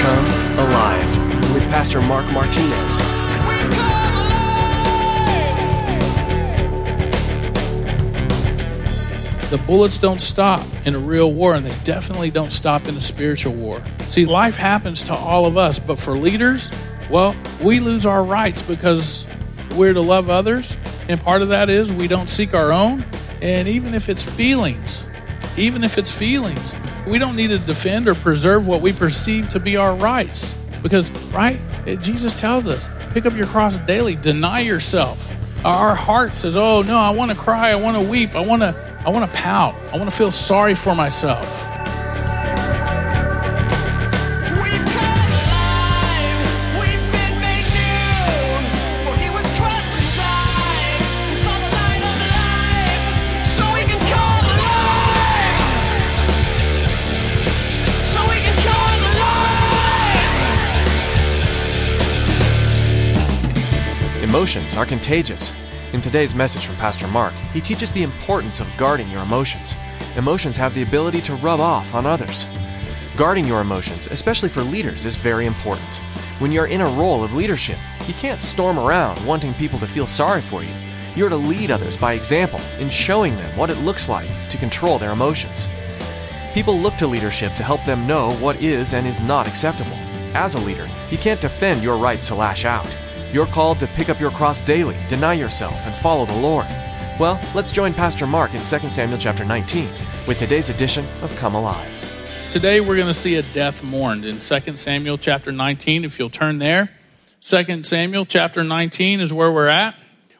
Come Alive with Pastor Mark Martinez. The bullets don't stop in a real war, and they definitely don't stop in a spiritual war. See, life happens to all of us, but for leaders, well, we lose our rights because we're to love others, and part of that is we don't seek our own. And even if it's feelings, even if it's feelings, we don't need to defend or preserve what we perceive to be our rights. Because, right, Jesus tells us, pick up your cross daily, deny yourself. Our heart says, oh no, I want to cry, I want to weep, I want to, I want to pout, I want to feel sorry for myself. Emotions are contagious. In today's message from Pastor Mark, he teaches the importance of guarding your emotions. Emotions have the ability to rub off on others. Guarding your emotions, especially for leaders, is very important. When you're in a role of leadership, you can't storm around wanting people to feel sorry for you. You're to lead others by example in showing them what it looks like to control their emotions. People look to leadership to help them know what is and is not acceptable. As a leader, you can't defend your rights to lash out. You're called to pick up your cross daily, deny yourself, and follow the Lord. Well, let's join Pastor Mark in 2 Samuel chapter 19 with today's edition of Come Alive. Today we're going to see a death mourned in 2 Samuel chapter 19. If you'll turn there, 2 Samuel chapter 19 is where we're at.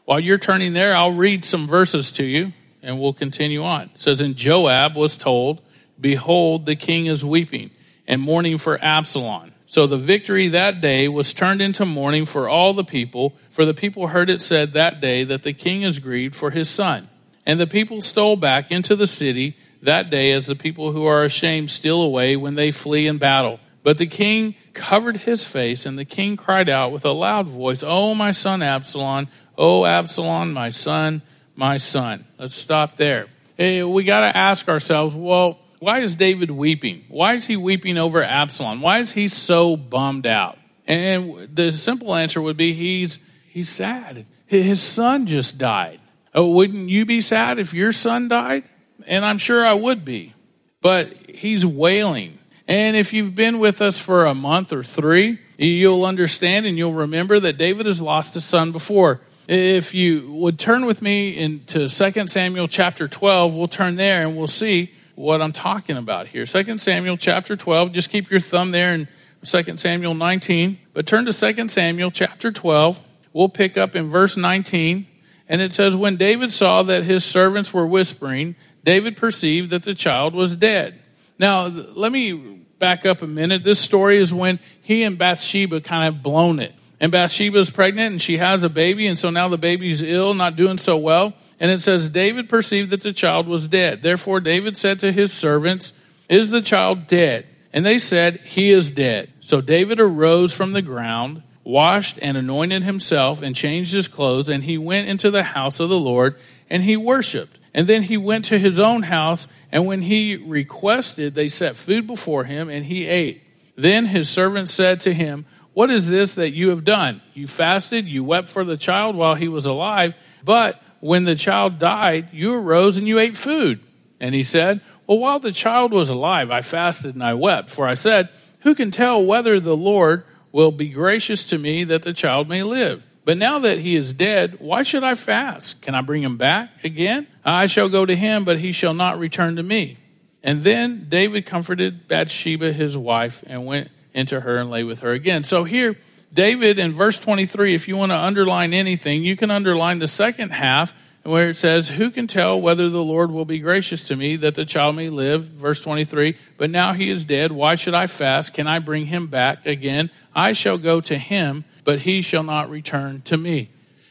While you're turning there, I'll read some verses to you and we'll continue on. It says, And Joab was told, Behold, the king is weeping and mourning for Absalom. So the victory that day was turned into mourning for all the people, for the people heard it said that day that the king is grieved for his son. And the people stole back into the city that day as the people who are ashamed steal away when they flee in battle. But the king covered his face, and the king cried out with a loud voice, Oh, my son Absalom, oh, Absalom, my son, my son. Let's stop there. Hey, we got to ask ourselves, well, why is David weeping? Why is he weeping over Absalom? Why is he so bummed out? And the simple answer would be he's he's sad. His son just died. Oh, wouldn't you be sad if your son died? And I'm sure I would be. But he's wailing. And if you've been with us for a month or three, you'll understand and you'll remember that David has lost a son before. If you would turn with me into 2 Samuel chapter 12, we'll turn there and we'll see what I'm talking about here. 2 Samuel chapter 12, just keep your thumb there in 2 Samuel 19, but turn to 2 Samuel chapter 12. We'll pick up in verse 19, and it says, When David saw that his servants were whispering, David perceived that the child was dead. Now, let me back up a minute. This story is when he and Bathsheba kind of blown it. And Bathsheba is pregnant and she has a baby, and so now the baby's ill, not doing so well. And it says, David perceived that the child was dead. Therefore, David said to his servants, Is the child dead? And they said, He is dead. So David arose from the ground, washed and anointed himself, and changed his clothes, and he went into the house of the Lord, and he worshiped. And then he went to his own house, and when he requested, they set food before him, and he ate. Then his servants said to him, What is this that you have done? You fasted, you wept for the child while he was alive, but when the child died, you arose and you ate food. And he said, Well, while the child was alive, I fasted and I wept. For I said, Who can tell whether the Lord will be gracious to me that the child may live? But now that he is dead, why should I fast? Can I bring him back again? I shall go to him, but he shall not return to me. And then David comforted Bathsheba, his wife, and went into her and lay with her again. So here, David in verse 23, if you want to underline anything, you can underline the second half where it says, Who can tell whether the Lord will be gracious to me that the child may live? Verse 23, but now he is dead. Why should I fast? Can I bring him back again? I shall go to him, but he shall not return to me.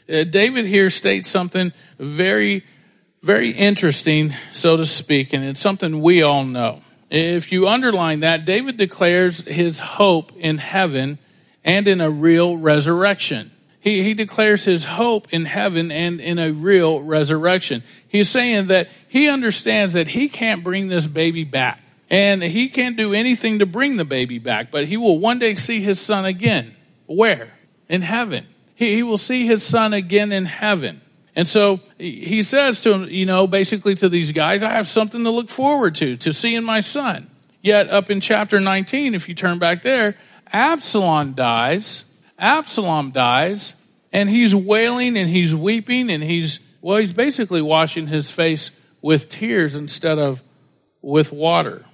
Uh, David here states something very, very interesting, so to speak, and it's something we all know. If you underline that, David declares his hope in heaven and in a real resurrection. He, he declares his hope in heaven and in a real resurrection. He's saying that he understands that he can't bring this baby back. And he can't do anything to bring the baby back, but he will one day see his son again. Where? In heaven. He, he will see his son again in heaven. And so he says to him, you know, basically to these guys, I have something to look forward to, to seeing my son. Yet up in chapter 19, if you turn back there, Absalom dies. Absalom dies, and he's wailing and he's weeping and he's, well, he's basically washing his face with tears instead of with water.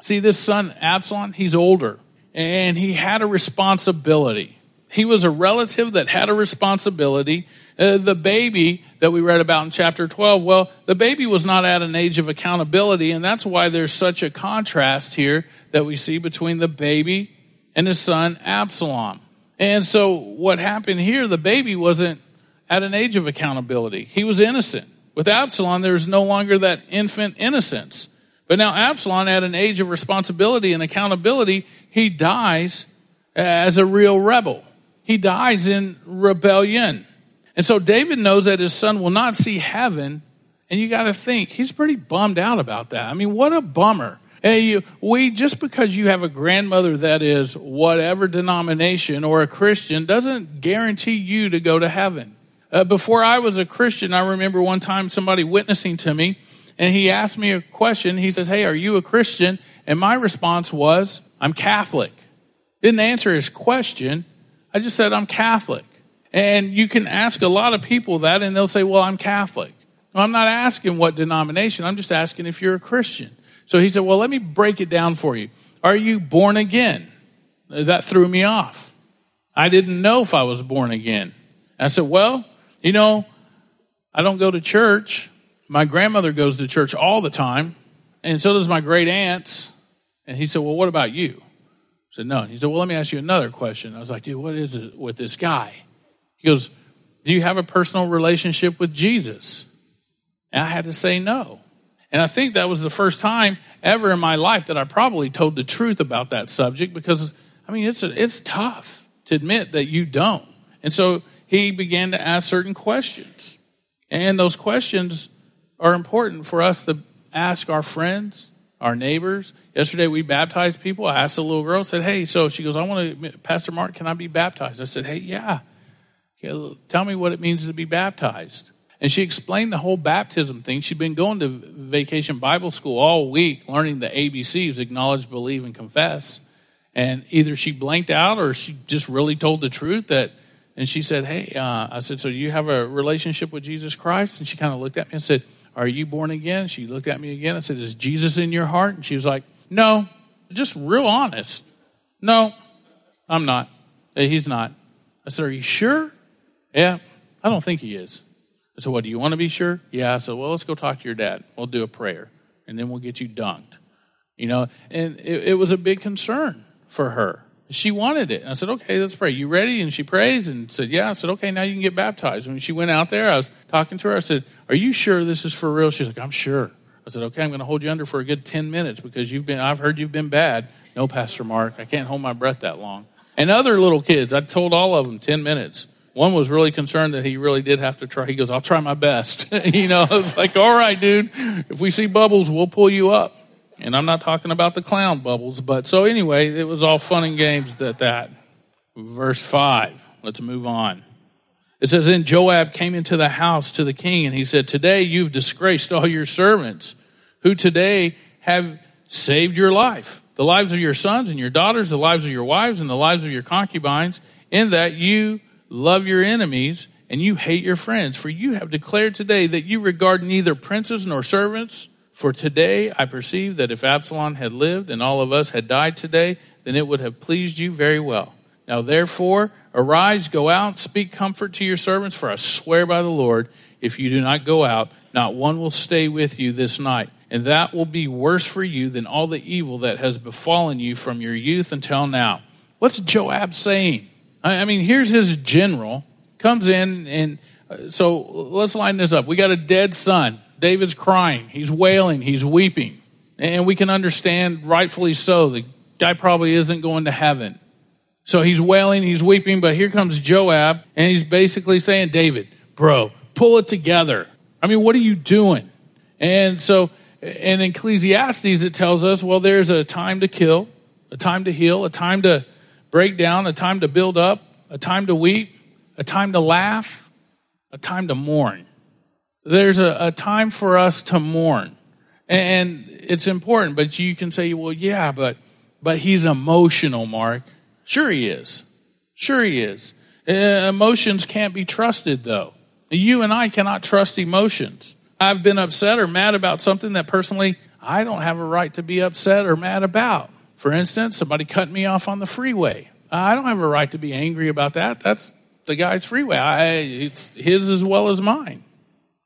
See, this son, Absalom, he's older and he had a responsibility. He was a relative that had a responsibility. Uh, the baby that we read about in chapter 12, well, the baby was not at an age of accountability, and that's why there's such a contrast here that we see between the baby and his son Absalom. And so, what happened here, the baby wasn't at an age of accountability. He was innocent. With Absalom, there's no longer that infant innocence. But now Absalom, at an age of responsibility and accountability, he dies as a real rebel. He dies in rebellion. And so David knows that his son will not see heaven. And you got to think, he's pretty bummed out about that. I mean, what a bummer. Hey, we just because you have a grandmother that is whatever denomination or a Christian doesn't guarantee you to go to heaven. Uh, before I was a Christian, I remember one time somebody witnessing to me and he asked me a question. He says, Hey, are you a Christian? And my response was, I'm Catholic. Didn't answer his question. I just said, I'm Catholic. And you can ask a lot of people that, and they'll say, Well, I'm Catholic. Well, I'm not asking what denomination, I'm just asking if you're a Christian. So he said, Well, let me break it down for you. Are you born again? That threw me off. I didn't know if I was born again. I said, Well, you know, I don't go to church. My grandmother goes to church all the time, and so does my great aunts. And he said, Well, what about you? I said, No. He said, Well, let me ask you another question. I was like, Dude, what is it with this guy? He goes, Do you have a personal relationship with Jesus? And I had to say no. And I think that was the first time ever in my life that I probably told the truth about that subject because, I mean, it's, a, it's tough to admit that you don't. And so he began to ask certain questions. And those questions are important for us to ask our friends, our neighbors. Yesterday we baptized people. I asked a little girl, said, Hey, so she goes, I want to, Pastor Mark, can I be baptized? I said, Hey, yeah. Tell me what it means to be baptized. And she explained the whole baptism thing. She'd been going to vacation Bible school all week, learning the ABCs acknowledge, believe, and confess. And either she blanked out or she just really told the truth that and she said, Hey, uh, I said, So you have a relationship with Jesus Christ? And she kind of looked at me and said, are you born again? She looked at me again and said, Is Jesus in your heart? And she was like, No, just real honest. No, I'm not. He's not. I said, Are you sure? Yeah, I don't think he is. Said, What, do you want to be sure? Yeah. Said, Well, let's go talk to your dad. We'll do a prayer, and then we'll get you dunked. You know, and it, it was a big concern for her. She wanted it. And I said, okay, let's pray. You ready? And she prays and said, yeah. I said, okay, now you can get baptized. When she went out there, I was talking to her. I said, are you sure this is for real? She's like, I'm sure. I said, okay, I'm going to hold you under for a good 10 minutes because you've been, I've heard you've been bad. No, Pastor Mark, I can't hold my breath that long. And other little kids, I told all of them 10 minutes. One was really concerned that he really did have to try. He goes, I'll try my best. you know, it's like, all right, dude, if we see bubbles, we'll pull you up. And I'm not talking about the clown bubbles, but so anyway, it was all fun and games that that. Verse 5. Let's move on. It says, Then Joab came into the house to the king, and he said, Today you've disgraced all your servants, who today have saved your life, the lives of your sons and your daughters, the lives of your wives, and the lives of your concubines, in that you love your enemies and you hate your friends. For you have declared today that you regard neither princes nor servants. For today I perceive that if Absalom had lived and all of us had died today, then it would have pleased you very well. Now therefore, arise, go out, speak comfort to your servants, for I swear by the Lord, if you do not go out, not one will stay with you this night. And that will be worse for you than all the evil that has befallen you from your youth until now. What's Joab saying? I mean, here's his general, comes in, and uh, so let's line this up. We got a dead son. David's crying, he's wailing, he's weeping. And we can understand, rightfully so, the guy probably isn't going to heaven. So he's wailing, he's weeping, but here comes Joab, and he's basically saying, David, bro, pull it together. I mean, what are you doing? And so, in Ecclesiastes, it tells us, well, there's a time to kill, a time to heal, a time to break down, a time to build up, a time to weep, a time to laugh, a time to mourn. There's a, a time for us to mourn. And it's important, but you can say, well, yeah, but, but he's emotional, Mark. Sure he is. Sure he is. Uh, emotions can't be trusted, though. You and I cannot trust emotions. I've been upset or mad about something that personally I don't have a right to be upset or mad about. For instance, somebody cut me off on the freeway. I don't have a right to be angry about that. That's the guy's freeway. I, it's his as well as mine.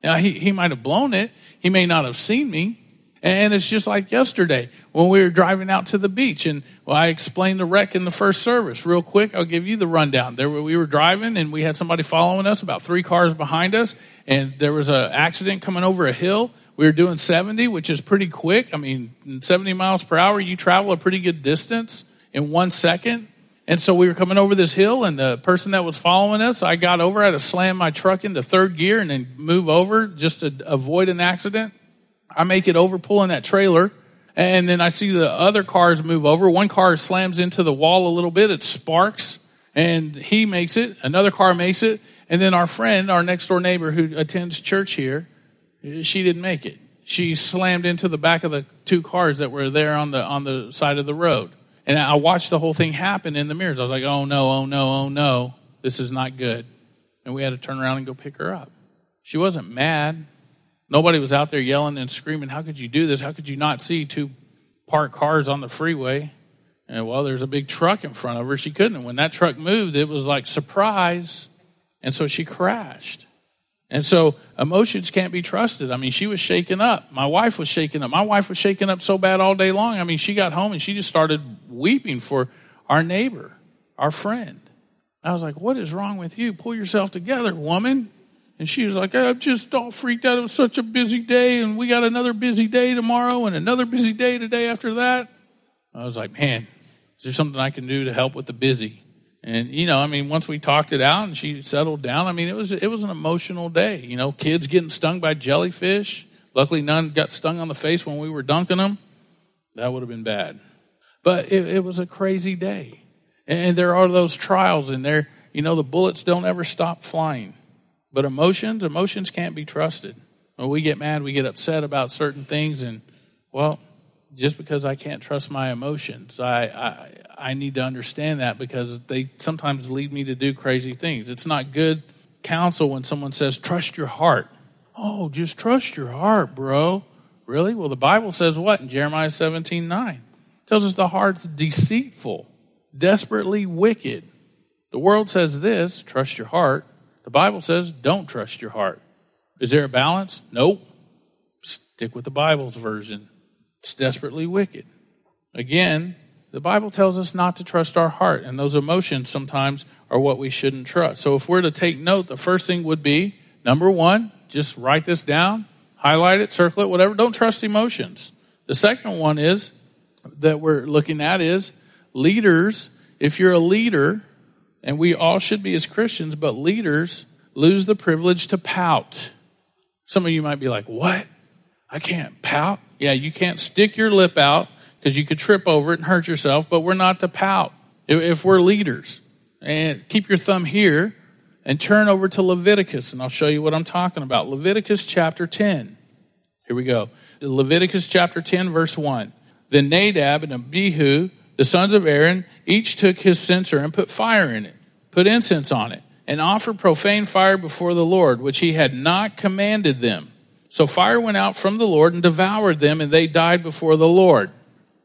Now, he, he might have blown it. He may not have seen me. And it's just like yesterday when we were driving out to the beach. And well, I explained the wreck in the first service. Real quick, I'll give you the rundown. There we were driving and we had somebody following us about three cars behind us. And there was an accident coming over a hill. We were doing 70, which is pretty quick. I mean, 70 miles per hour, you travel a pretty good distance in one second. And so we were coming over this hill, and the person that was following us, I got over, I had to slam my truck into third gear and then move over just to avoid an accident. I make it over pulling that trailer, and then I see the other cars move over. One car slams into the wall a little bit, it sparks, and he makes it. Another car makes it, and then our friend, our next door neighbor who attends church here, she didn't make it. She slammed into the back of the two cars that were there on the on the side of the road. And I watched the whole thing happen in the mirrors. I was like, oh no, oh no, oh no, this is not good. And we had to turn around and go pick her up. She wasn't mad. Nobody was out there yelling and screaming, how could you do this? How could you not see two parked cars on the freeway? And well, there's a big truck in front of her. She couldn't. When that truck moved, it was like surprise. And so she crashed. And so emotions can't be trusted. I mean, she was shaken up. My wife was shaken up. My wife was shaken up so bad all day long. I mean, she got home and she just started weeping for our neighbor, our friend. I was like, What is wrong with you? Pull yourself together, woman. And she was like, I'm just all freaked out. It was such a busy day, and we got another busy day tomorrow and another busy day the day after that. I was like, Man, is there something I can do to help with the busy? And you know, I mean, once we talked it out and she settled down, I mean, it was it was an emotional day. You know, kids getting stung by jellyfish. Luckily, none got stung on the face when we were dunking them. That would have been bad. But it, it was a crazy day. And there are those trials, and there, you know, the bullets don't ever stop flying. But emotions, emotions can't be trusted. When we get mad, we get upset about certain things, and well, just because I can't trust my emotions, I, I I need to understand that because they sometimes lead me to do crazy things. It's not good counsel when someone says, trust your heart. Oh, just trust your heart, bro. Really? Well, the Bible says what in Jeremiah 17 9? It tells us the heart's deceitful, desperately wicked. The world says this trust your heart. The Bible says don't trust your heart. Is there a balance? Nope. Stick with the Bible's version. It's desperately wicked. Again, the Bible tells us not to trust our heart, and those emotions sometimes are what we shouldn't trust. So if we're to take note, the first thing would be number one, just write this down, highlight it, circle it, whatever. Don't trust emotions. The second one is that we're looking at is leaders. If you're a leader, and we all should be as Christians, but leaders lose the privilege to pout. Some of you might be like, What? I can't pout? Yeah, you can't stick your lip out because you could trip over it and hurt yourself, but we're not to pout if we're leaders. And keep your thumb here and turn over to Leviticus, and I'll show you what I'm talking about. Leviticus chapter 10. Here we go. Leviticus chapter 10, verse 1. Then Nadab and Abihu, the sons of Aaron, each took his censer and put fire in it, put incense on it, and offered profane fire before the Lord, which he had not commanded them. So fire went out from the Lord and devoured them, and they died before the Lord.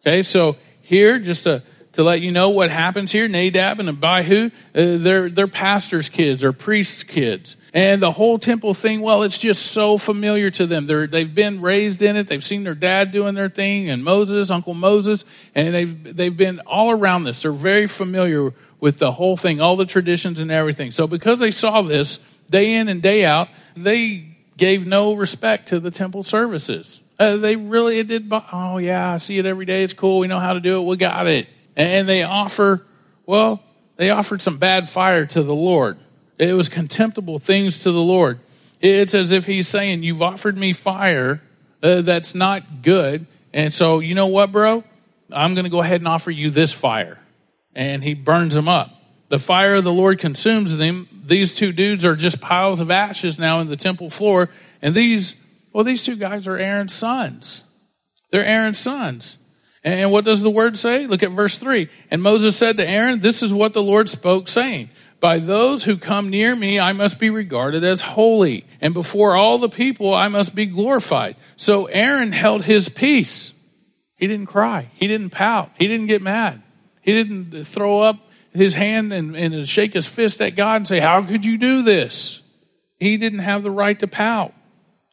Okay, so here, just to, to let you know what happens here, Nadab and Abihu, uh, they're, they're pastors' kids or priests' kids. And the whole temple thing, well, it's just so familiar to them. They're, they've been raised in it. They've seen their dad doing their thing and Moses, Uncle Moses, and they've, they've been all around this. They're very familiar with the whole thing, all the traditions and everything. So because they saw this day in and day out, they gave no respect to the temple services. Uh, they really it did. Oh yeah, I see it every day. It's cool. We know how to do it. We got it. And they offer, well, they offered some bad fire to the Lord. It was contemptible things to the Lord. It's as if he's saying, You've offered me fire uh, that's not good. And so, you know what, bro? I'm going to go ahead and offer you this fire. And he burns them up. The fire of the Lord consumes them. These two dudes are just piles of ashes now in the temple floor. And these, well, these two guys are Aaron's sons. They're Aaron's sons. And what does the word say? Look at verse 3. And Moses said to Aaron, This is what the Lord spoke, saying, By those who come near me, I must be regarded as holy, and before all the people, I must be glorified. So Aaron held his peace. He didn't cry, he didn't pout, he didn't get mad, he didn't throw up his hand and, and shake his fist at God and say, How could you do this? He didn't have the right to pout.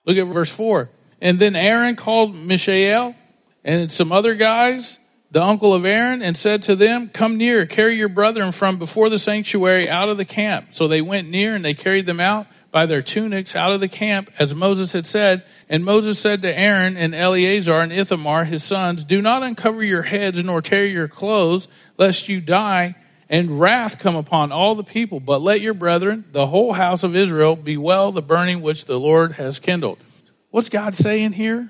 Look at verse 4. And then Aaron called Mishael and some other guys, the uncle of Aaron, and said to them, Come near, carry your brethren from before the sanctuary out of the camp. So they went near and they carried them out by their tunics out of the camp, as Moses had said. And Moses said to Aaron and Eleazar and Ithamar, his sons, Do not uncover your heads nor tear your clothes, lest you die and wrath come upon all the people. But let your brethren, the whole house of Israel, bewail the burning which the Lord has kindled. What's God saying here?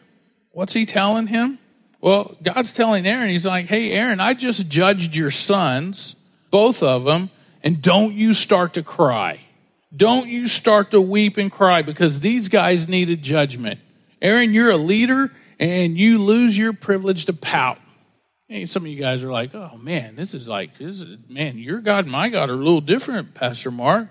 What's he telling him? Well, God's telling Aaron, he's like, hey, Aaron, I just judged your sons, both of them, and don't you start to cry. Don't you start to weep and cry because these guys needed judgment. Aaron, you're a leader and you lose your privilege to pout. Hey, some of you guys are like, oh man, this is like, this is, man, your God and my God are a little different, Pastor Mark.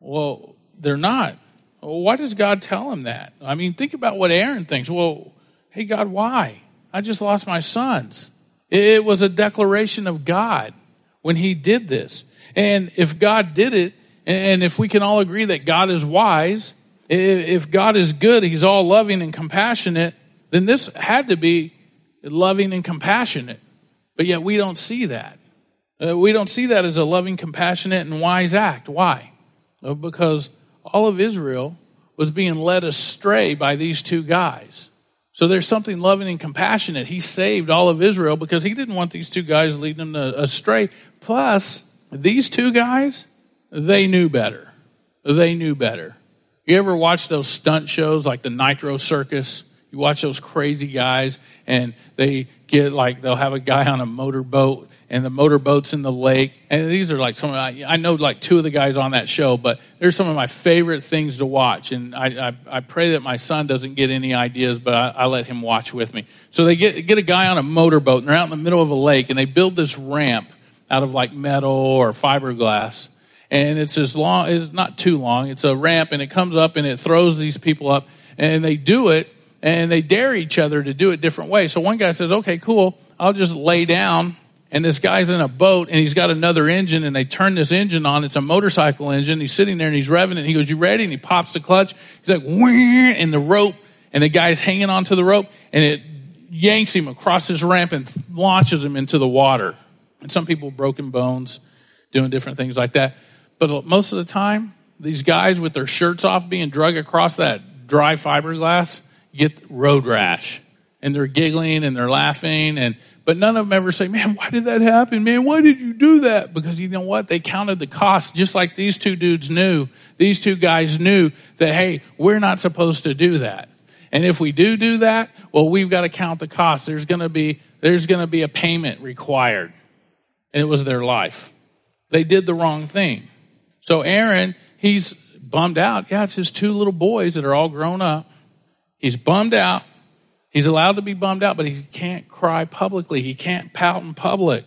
Well, they're not. Well, why does God tell him that? I mean, think about what Aaron thinks. Well, hey, God, why? I just lost my sons. It was a declaration of God when he did this. And if God did it, and if we can all agree that God is wise, if God is good, he's all loving and compassionate, then this had to be loving and compassionate. But yet we don't see that. Uh, we don't see that as a loving, compassionate, and wise act. Why? Uh, because all of Israel was being led astray by these two guys. So there's something loving and compassionate. He saved all of Israel because he didn't want these two guys leading them astray. Plus, these two guys, they knew better. They knew better. You ever watch those stunt shows like the Nitro Circus? You watch those crazy guys and they get like, they'll have a guy on a motorboat and the motorboats in the lake. And these are like some of I, I know like two of the guys on that show, but they're some of my favorite things to watch. And I, I, I pray that my son doesn't get any ideas, but I, I let him watch with me. So they get, get a guy on a motorboat and they're out in the middle of a lake and they build this ramp out of like metal or fiberglass. And it's as long, it's not too long. It's a ramp and it comes up and it throws these people up and they do it and they dare each other to do it different ways. So one guy says, okay, cool. I'll just lay down and this guy's in a boat and he's got another engine and they turn this engine on. It's a motorcycle engine. He's sitting there and he's revving it. He goes, you ready? And he pops the clutch. He's like, and the rope and the guy's hanging onto the rope and it yanks him across this ramp and launches him into the water. And some people broken bones, doing different things like that. But most of the time, these guys with their shirts off being drug across that dry fiberglass get road rash. And they're giggling and they're laughing and but none of them ever say, man, why did that happen? Man, why did you do that? Because you know what? They counted the cost just like these two dudes knew. These two guys knew that, hey, we're not supposed to do that. And if we do do that, well, we've got to count the cost. There's going to be, there's going to be a payment required. And it was their life. They did the wrong thing. So Aaron, he's bummed out. Yeah, it's his two little boys that are all grown up. He's bummed out He's allowed to be bummed out, but he can't cry publicly. He can't pout in public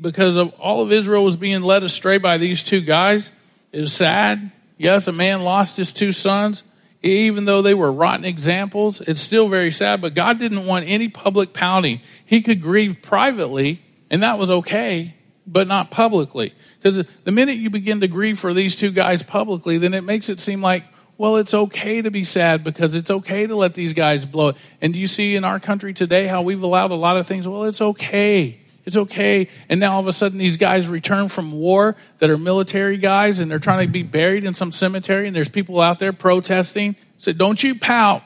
because of all of Israel was being led astray by these two guys. It's sad. Yes, a man lost his two sons. Even though they were rotten examples, it's still very sad, but God didn't want any public pouting. He could grieve privately, and that was okay, but not publicly. Because the minute you begin to grieve for these two guys publicly, then it makes it seem like, well, it's okay to be sad because it's okay to let these guys blow it. And do you see in our country today how we've allowed a lot of things? Well, it's okay. It's okay. And now all of a sudden these guys return from war that are military guys and they're trying to be buried in some cemetery and there's people out there protesting. Say, don't you pout.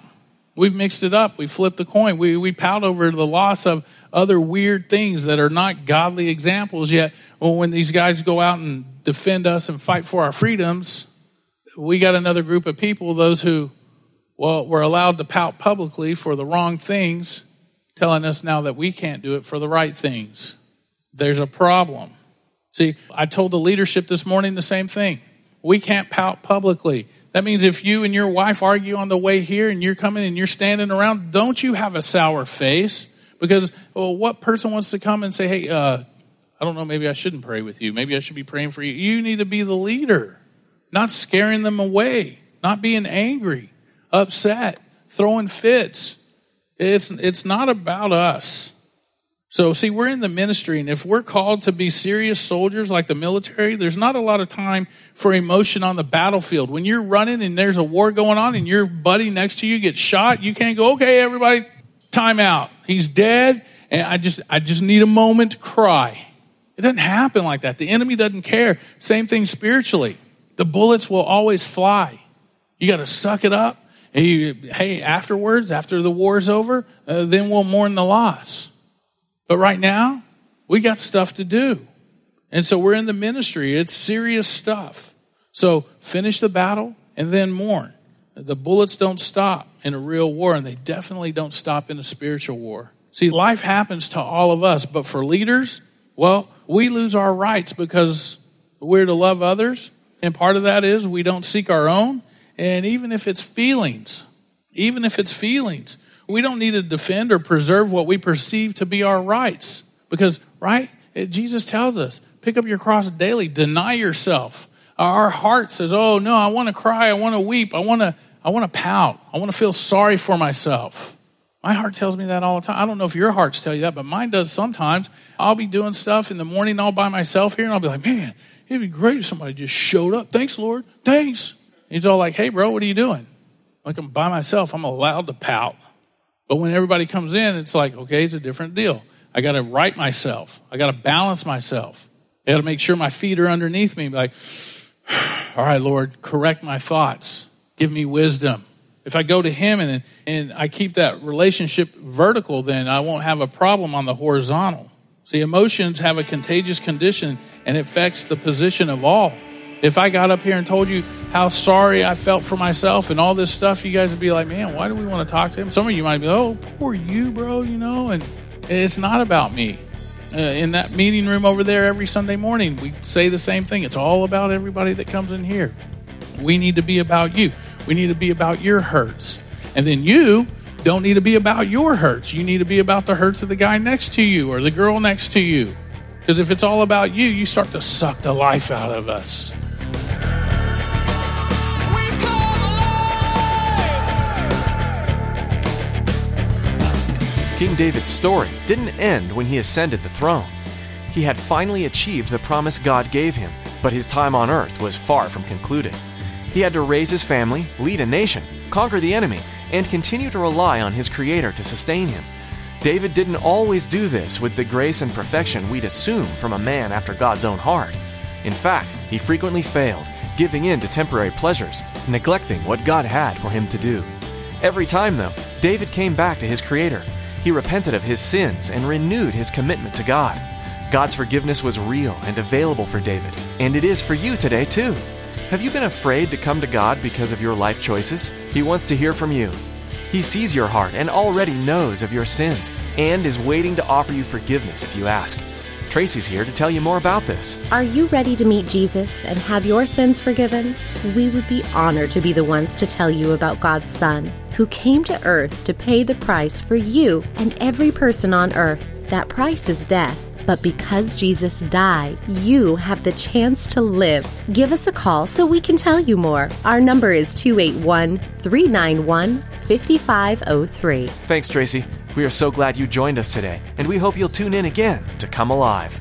We've mixed it up. We flipped the coin. We, we pout over the loss of, other weird things that are not godly examples yet. Well, when these guys go out and defend us and fight for our freedoms, we got another group of people, those who, well, were allowed to pout publicly for the wrong things, telling us now that we can't do it for the right things. There's a problem. See, I told the leadership this morning the same thing. We can't pout publicly. That means if you and your wife argue on the way here and you're coming and you're standing around, don't you have a sour face? Because, well, what person wants to come and say, hey, uh, I don't know, maybe I shouldn't pray with you. Maybe I should be praying for you. You need to be the leader, not scaring them away, not being angry, upset, throwing fits. It's, it's not about us. So, see, we're in the ministry, and if we're called to be serious soldiers like the military, there's not a lot of time for emotion on the battlefield. When you're running and there's a war going on and your buddy next to you gets shot, you can't go, okay, everybody, time out. He's dead, and I just, I just need a moment to cry. It doesn't happen like that. The enemy doesn't care. Same thing spiritually. The bullets will always fly. You got to suck it up. And you, hey, afterwards, after the war's over, uh, then we'll mourn the loss. But right now, we got stuff to do. And so we're in the ministry. It's serious stuff. So finish the battle and then mourn. The bullets don't stop in a real war, and they definitely don't stop in a spiritual war. See, life happens to all of us, but for leaders, well, we lose our rights because we're to love others. And part of that is we don't seek our own. And even if it's feelings, even if it's feelings, we don't need to defend or preserve what we perceive to be our rights. Because, right? Jesus tells us, pick up your cross daily, deny yourself. Our heart says, oh no, I want to cry, I want to weep, I want to, I want to pout, I want to feel sorry for myself. My heart tells me that all the time. I don't know if your hearts tell you that, but mine does sometimes. I'll be doing stuff in the morning all by myself here, and I'll be like, man, it'd be great if somebody just showed up. Thanks, Lord. Thanks. He's all like, hey, bro, what are you doing? Like, I'm by myself. I'm allowed to pout. But when everybody comes in, it's like, okay, it's a different deal. I got to right myself. I got to balance myself. I got to make sure my feet are underneath me. Like, all right, Lord, correct my thoughts. Give me wisdom. If I go to Him and, and I keep that relationship vertical, then I won't have a problem on the horizontal. See, emotions have a contagious condition and it affects the position of all. If I got up here and told you how sorry I felt for myself and all this stuff, you guys would be like, man, why do we want to talk to him? Some of you might be, oh, poor you, bro, you know, and it's not about me. Uh, in that meeting room over there every Sunday morning, we say the same thing. It's all about everybody that comes in here. We need to be about you. We need to be about your hurts. And then you don't need to be about your hurts. You need to be about the hurts of the guy next to you or the girl next to you. Because if it's all about you, you start to suck the life out of us. King David's story didn't end when he ascended the throne. He had finally achieved the promise God gave him, but his time on earth was far from concluded. He had to raise his family, lead a nation, conquer the enemy, and continue to rely on his Creator to sustain him. David didn't always do this with the grace and perfection we'd assume from a man after God's own heart. In fact, he frequently failed, giving in to temporary pleasures, neglecting what God had for him to do. Every time, though, David came back to his Creator. He repented of his sins and renewed his commitment to God. God's forgiveness was real and available for David, and it is for you today, too. Have you been afraid to come to God because of your life choices? He wants to hear from you. He sees your heart and already knows of your sins and is waiting to offer you forgiveness if you ask. Tracy's here to tell you more about this. Are you ready to meet Jesus and have your sins forgiven? We would be honored to be the ones to tell you about God's Son, who came to earth to pay the price for you and every person on earth. That price is death. But because Jesus died, you have the chance to live. Give us a call so we can tell you more. Our number is 281 391 5503. Thanks, Tracy. We are so glad you joined us today, and we hope you'll tune in again to Come Alive.